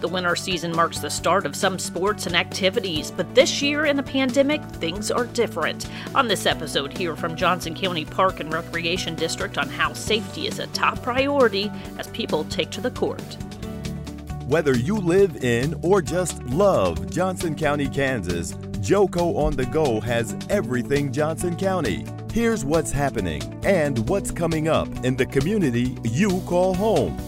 The winter season marks the start of some sports and activities, but this year in the pandemic, things are different. On this episode, hear from Johnson County Park and Recreation District on how safety is a top priority as people take to the court. Whether you live in or just love Johnson County, Kansas, Joco on the Go has everything Johnson County. Here's what's happening and what's coming up in the community you call home.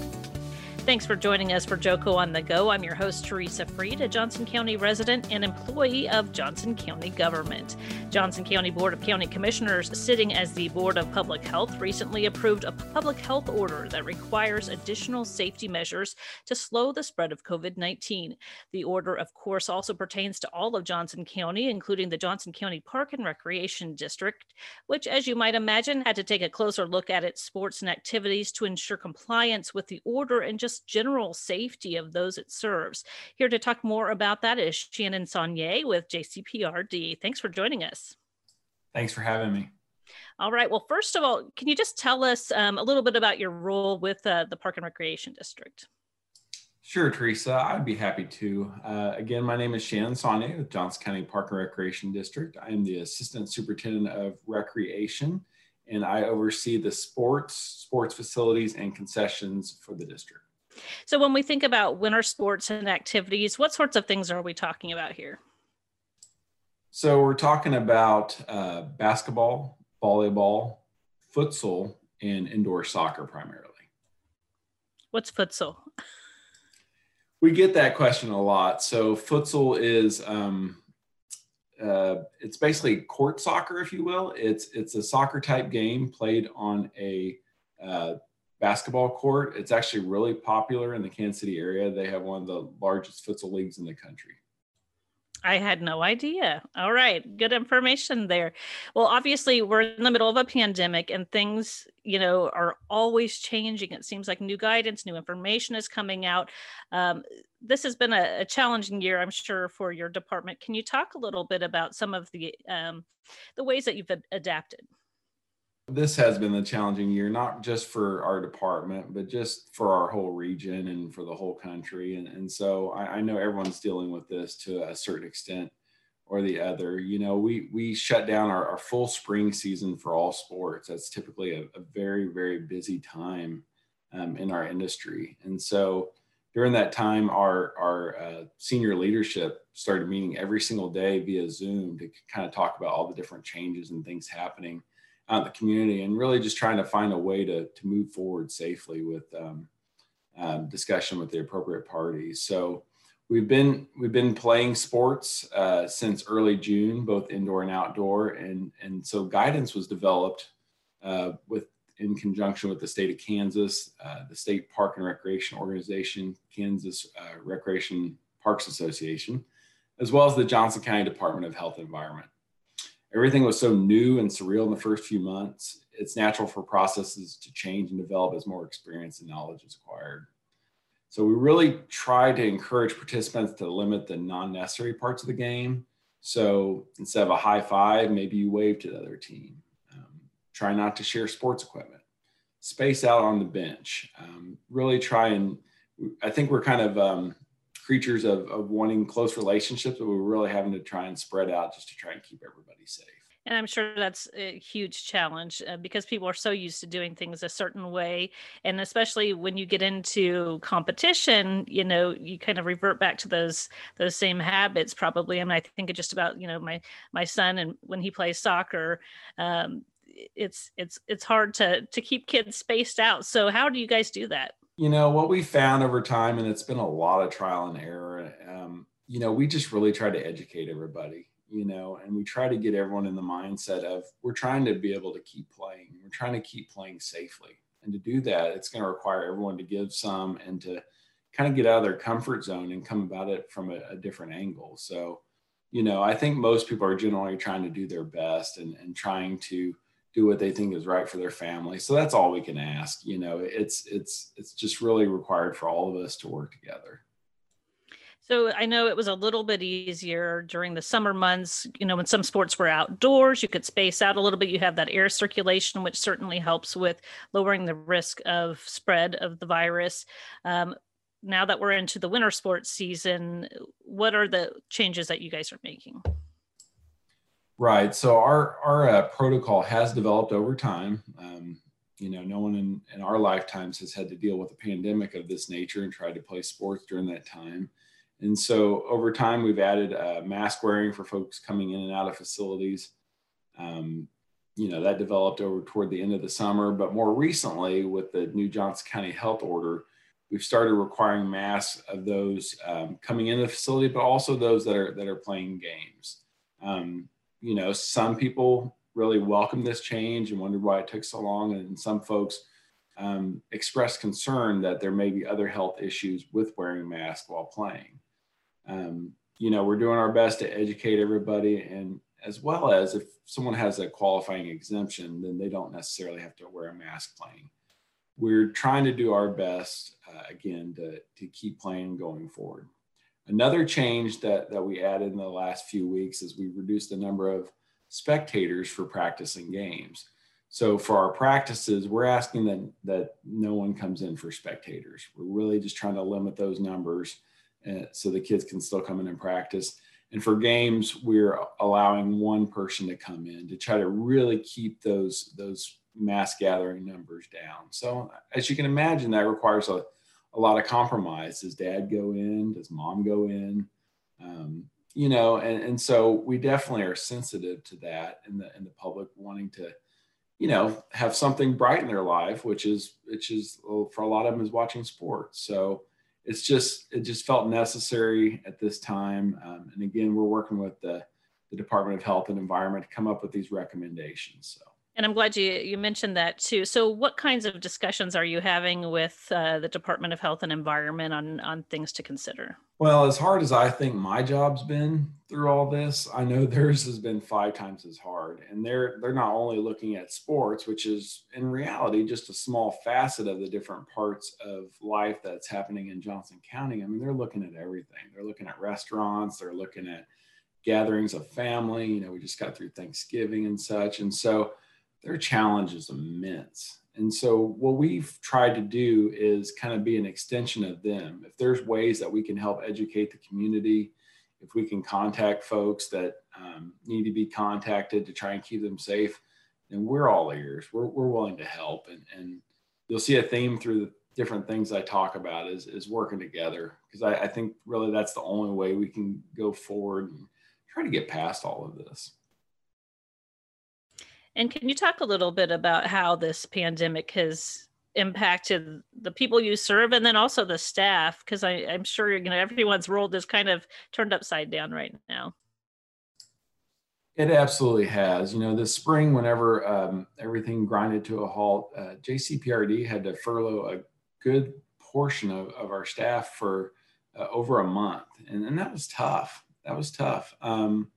Thanks for joining us for Joco on the Go. I'm your host, Theresa Freed, a Johnson County resident and employee of Johnson County government. Johnson County Board of County Commissioners, sitting as the Board of Public Health, recently approved a public health order that requires additional safety measures to slow the spread of COVID 19. The order, of course, also pertains to all of Johnson County, including the Johnson County Park and Recreation District, which, as you might imagine, had to take a closer look at its sports and activities to ensure compliance with the order and just general safety of those it serves. Here to talk more about that is Shannon Saunier with JCPRD. Thanks for joining us. Thanks for having me. All right. Well, first of all, can you just tell us um, a little bit about your role with uh, the Park and Recreation District? Sure, Theresa. I'd be happy to. Uh, again, my name is Shannon Saunier with Johnson County Park and Recreation District. I am the Assistant Superintendent of Recreation, and I oversee the sports, sports facilities, and concessions for the district. So, when we think about winter sports and activities, what sorts of things are we talking about here? So, we're talking about uh, basketball, volleyball, futsal, and indoor soccer primarily. What's futsal? We get that question a lot. So, futsal is um, uh, it's basically court soccer, if you will. It's it's a soccer type game played on a uh, basketball court. It's actually really popular in the Kansas City area. They have one of the largest futsal leagues in the country. I had no idea. All right, good information there. Well, obviously, we're in the middle of a pandemic and things, you know, are always changing. It seems like new guidance, new information is coming out. Um, this has been a, a, challenging year, I'm sure, for your department. Can you talk a little bit about some of the um, the ways that you've adapted? This has been a challenging year, not just for our department, but just for our whole region and for the whole country. And, and so I, I know everyone's dealing with this to a certain extent or the other. You know, we we shut down our, our full spring season for all sports. That's typically a, a very, very busy time um, in our industry. And so during that time, our, our uh, senior leadership started meeting every single day via Zoom to kind of talk about all the different changes and things happening out in the community and really just trying to find a way to, to move forward safely with um, um, discussion with the appropriate parties. So we've been we've been playing sports uh, since early June, both indoor and outdoor, and and so guidance was developed uh, with in conjunction with the state of Kansas, uh, the state park and recreation organization, Kansas uh, Recreation Parks Association, as well as the Johnson County Department of Health and Environment everything was so new and surreal in the first few months. It's natural for processes to change and develop as more experience and knowledge is acquired. So we really try to encourage participants to limit the non-necessary parts of the game. So instead of a high five, maybe you wave to the other team. Um, try not to share sports equipment. Space out on the bench. Um, really try and I think we're kind of um, creatures of, of wanting close relationships, but we're really having to try and spread out just to try and keep everybody safe. And I'm sure that's a huge challenge uh, because people are so used to doing things a certain way. And especially when you get into competition, you know, you kind of revert back to those those same habits probably. I mean, I think just about, you know, my my son and when he plays soccer, um, it's it's it's hard to to keep kids spaced out. So how do you guys do that? You know what we found over time and it's been a lot of trial and error um, you know we just really try to educate everybody you know and we try to get everyone in the mindset of we're trying to be able to keep playing. We're trying to keep playing safely. And to do that it's going to require everyone to give some and to kind of get out of their comfort zone and come about it from a, a different angle. So you know i think most people are generally trying to do their best and, and trying to do what they think is right for their family. So that's all we can ask. You know, it's it's it's just really required for all of us to work together. So I know it was a little bit easier during the summer months, you know, when some sports were outdoors, you could space out a little bit. You have that air circulation, which certainly helps with lowering the risk of spread of the virus. Um, now that we're into the winter sports season, what are the changes that you guys are making? Right. So our our uh, protocol has developed over time. Um, you know, no one in, in our lifetimes has had to deal with a pandemic of this nature and tried to play sports during that time. And so over time, we've added uh, mask wearing for folks coming in and out of facilities. Um, you know, that developed over toward the end of the summer. But more recently, with the new Johnson County health order, we've started requiring masks of those um, coming into the facility, but also those that are that are playing games. Um, you know, some people really welcomed this change and wondered why it took so long, and some folks um, expressed concern that there may be other health issues with wearing a mask while playing. Um, you know, we're doing our best to educate everybody, and as well as if someone has a qualifying exemption, then they don't necessarily have to wear a mask playing we're trying to do our best uh, again to, to keep playing going forward. Another change that, that we added in the last few weeks is we reduced the number of spectators for practicing games. So for our practices, we're asking that, that no one comes in for spectators. We're really just trying to limit those numbers uh, so the kids can still come in and practice. And for games, we're allowing one person to come in to try to really keep those, those mass gathering numbers down. So as you can imagine, that requires a, a lot of compromise. Does dad go in? Does mom go in? Um, you know, and, and so we definitely are sensitive to that in the in the public wanting to, you know, have something bright in their life, which is which is for a lot of them is watching sports. So it's just it just felt necessary at this time. Um, and again, we're working with the the Department of Health and Environment to come up with these recommendations. So. And I'm glad you you mentioned that too. So, what kinds of discussions are you having with uh, the Department of Health and Environment on on things to consider? Well, as hard as I think my job's been through all this, I know theirs has been five times as hard. And they're they're not only looking at sports, which is in reality just a small facet of the different parts of life that's happening in Johnson County. I mean, they're looking at everything. They're looking at restaurants. They're looking at gatherings of family. You know, we just got through Thanksgiving and such, and so their challenge is immense. And so, what we've tried to do is kind of be an extension of them. If there's ways that we can help educate the community, if we can contact folks that um, need to be contacted to try and keep them safe, then we're all ears. We're, we're willing to help. And, and you'll see a theme through the different things I talk about is, is working together. Because I, I think really that's the only way we can go forward and try to get past all of this. And can you talk a little bit about how this pandemic has impacted the people you serve and then also the staff? Because I'm sure you know everyone's world is kind of turned upside down right now. It absolutely has. You know, this spring, whenever um, everything grinded to a halt, uh, JCPRD had to furlough a good portion of, of our staff for uh, over a month. And, and that was tough. That was tough. Um,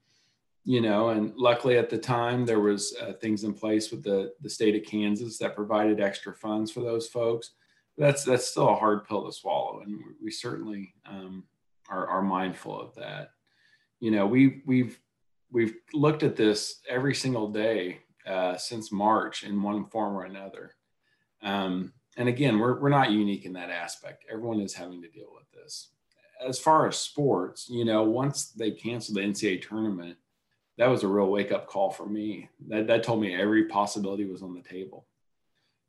you know, and luckily at the time there was uh, things in place with the the state of Kansas that provided extra funds for those folks. That's that's still a hard pill to swallow, and we certainly um, are, are mindful of that. You know, we we've we've looked at this every single day uh, since March in one form or another. Um, and again, we're we're not unique in that aspect. Everyone is having to deal with this. As far as sports, you know, once they canceled the NCAA tournament that was a real wake up call for me. That, that told me every possibility was on the table.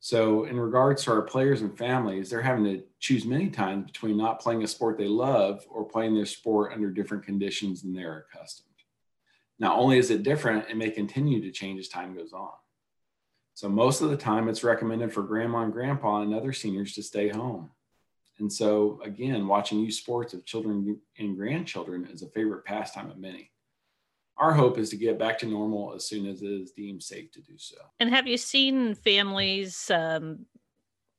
So, in regards to our players and families, they're having to choose many times between not playing a sport they love or playing their sport under different conditions than they're accustomed. Not only is it different, it may continue to change as time goes on. So, most of the time, it's recommended for grandma and grandpa and other seniors to stay home. And so, again, watching youth sports of children and grandchildren is a favorite pastime of many our hope is to get back to normal as soon as it is deemed safe to do so. And have you seen families um,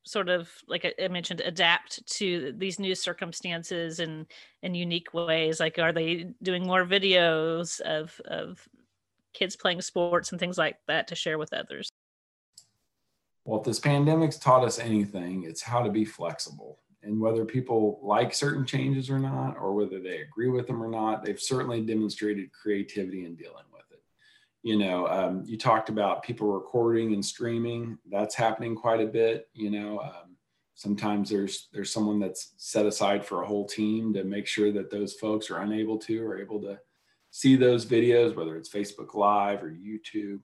sort of, like I mentioned, adapt to these new circumstances in in unique ways? Like, are they doing more videos of of kids playing sports and things like that to share with others? Well, if this pandemic's taught us anything, it's how to be flexible and whether people like certain changes or not, or whether they agree with them or not, they've certainly demonstrated creativity in dealing with it. You know, um, you talked about people recording and streaming. That's happening quite a bit. You know, um, Sometimes there's there's someone that's set aside for a whole team to make sure that those folks are unable to or able to see those videos, whether it's Facebook Live or YouTube.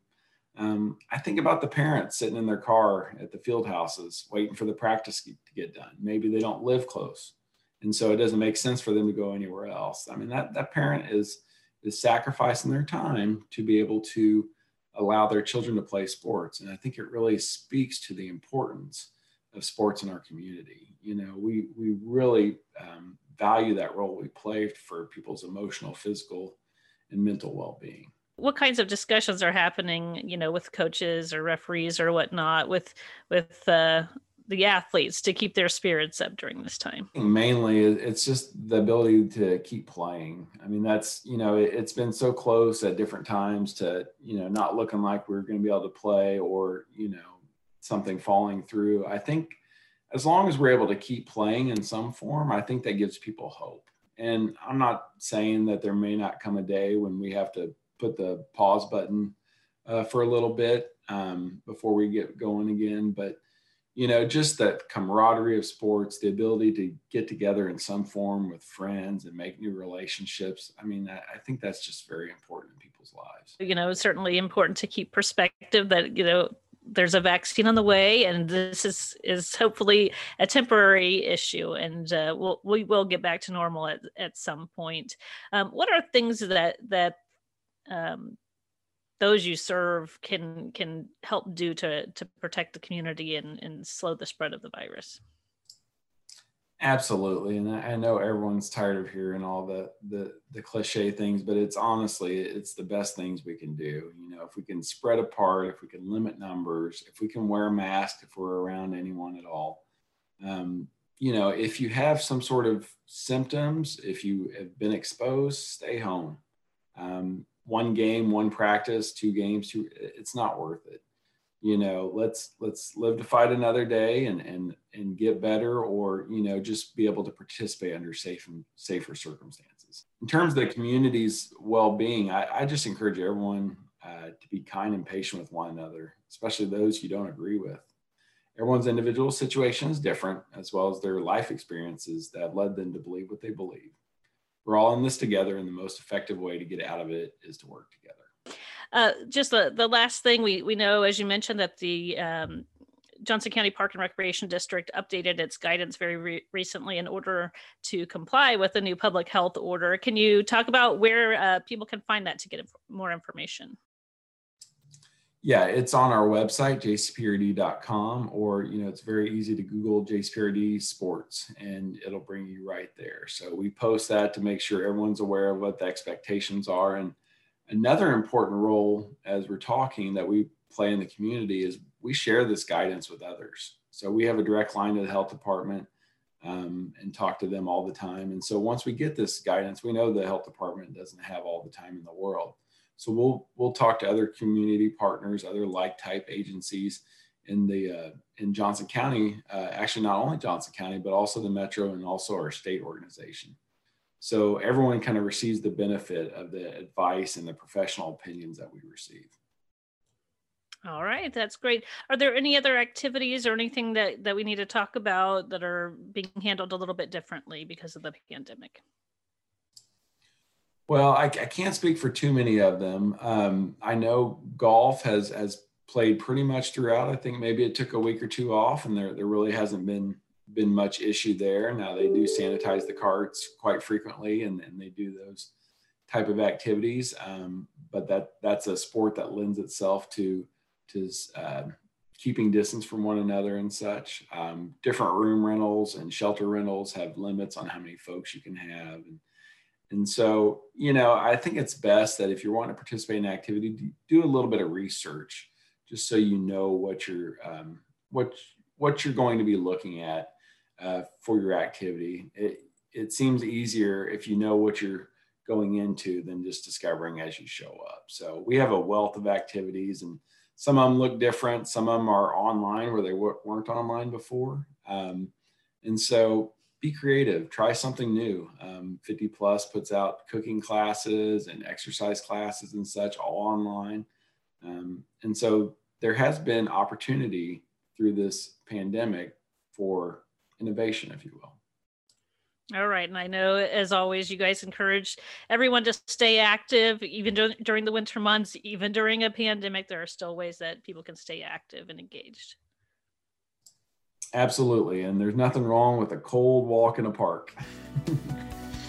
Um, I think about the parents sitting in their car at the field houses waiting for the practice to get done. Maybe they don't live close, and so it doesn't make sense for them to go anywhere else. I mean, that that parent is is sacrificing their time to be able to allow their children to play sports, and I think it really speaks to the importance of sports in our community. You know, we we really um, value that role we play for people's emotional, physical, and mental well-being what kinds of discussions are happening you know with coaches or referees or whatnot with with uh, the athletes to keep their spirits up during this time? Mainly it's just the ability to keep playing. I mean that's you know it's been so close at different times to you know not looking like we're going to be able to play or you know something falling through. I think as long as we're able to keep playing in some form i think that gives people hope. And i'm not saying that there may not come a day when we have to put the pause button uh, for a little bit um, before we get going again. But you know, just that camaraderie of sports, the ability to get together in some form with friends and make new relationships. I mean, I, I think that's just very important in people's lives. You know, it's certainly important to keep perspective that you know there's a vaccine on the way and this is is hopefully a temporary issue and uh, we'll, we will get back to normal at, at some point um, what are things that that um, those you serve can can help do to to protect the community and and slow the spread of the virus. Absolutely. And i know everyone's tired of hearing all the the the cliche things but it's honestly it's the best things we can do. You know if we can spread apart if we can limit numbers if we can wear a mask if we're around anyone at all um, you know if you have some sort of symptoms if you have been exposed stay home. Um, one game, one practice, two games, two, it's not worth it. You know, let's let's live to fight another day and and and get better, or you know, just be able to participate under safe and safer circumstances. In terms of the community's well-being, I, I just encourage everyone uh, to be kind and patient with one another, especially those you don't agree with. Everyone's individual situation is different, as well as their life experiences that led them to believe what they believe we're all in this together and the most effective way to get out of it is to work together. Uh, just the, the last thing we, we know as you mentioned that the um, johnson county park and recreation district updated its guidance very re- recently in order to comply with the new public health order. Can you talk about where uh, people can find that to get more information yeah, it's on our website, jcprd.com, or, you know, it's very easy to Google JCPRD sports and it'll bring you right there. So we post that to make sure everyone's aware of what the expectations are. And another important role as we're talking that we play in the community is we share this guidance with others. So we have a direct line to the health department um, and talk to them all the time. And so once we get this guidance, we know the health department doesn't have all the time in the world. So we'll we'll talk to other community partners, other like type agencies in the uh, in Johnson County. Uh, actually, not only Johnson County, but also the metro and also our state organization. So everyone kind of receives the benefit of the advice and the professional opinions that we receive. All right, that's great. Are there any other activities or anything that, that we need to talk about that are being handled a little bit differently because of the pandemic? Well, I, I, can't speak for too many of them. Um, I know golf has has played pretty much throughout. I think maybe it took a week or two off, and there there really hasn't been been much issue there. Now they do sanitize the carts quite frequently, and, and they do those type of activities. Um, but that that's a sport that lends itself to to uh, keeping distance from one another and such. Um, different room rentals and shelter rentals have limits on how many folks you can have. And, and so, you know, I think it's best that if you're wanting to participate in activity, do a little bit of research just so you know what you're um, what what you're going to be looking at uh, for your activity. It it seems easier if you know what you're going into than just discovering as you show up. So we have a wealth of activities, and some of them look different. Some of them are online where they weren't online before. Um, and so be creative, try something new. Um, 50 Plus puts out cooking classes and exercise classes and such all online. Um, and so there has been opportunity through this pandemic for innovation, if you will. All right. And I know, as always, you guys encourage everyone to stay active, even during the winter months, even during a pandemic. There are still ways that people can stay active and engaged. Absolutely. And there's nothing wrong with a cold walk in a park.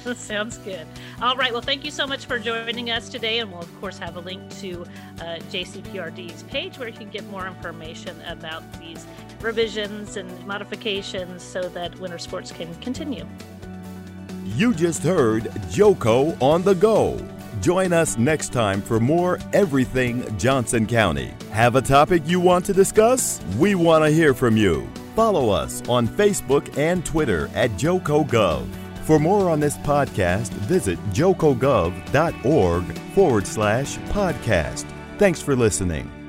that Sounds good. All right. Well, thank you so much for joining us today. And we'll, of course, have a link to uh, JCPRD's page where you can get more information about these revisions and modifications so that winter sports can continue. You just heard Joco on the Go. Join us next time for more Everything Johnson County. Have a topic you want to discuss? We want to hear from you. Follow us on Facebook and Twitter at JocoGov. For more on this podcast, visit jocogov.org forward slash podcast. Thanks for listening.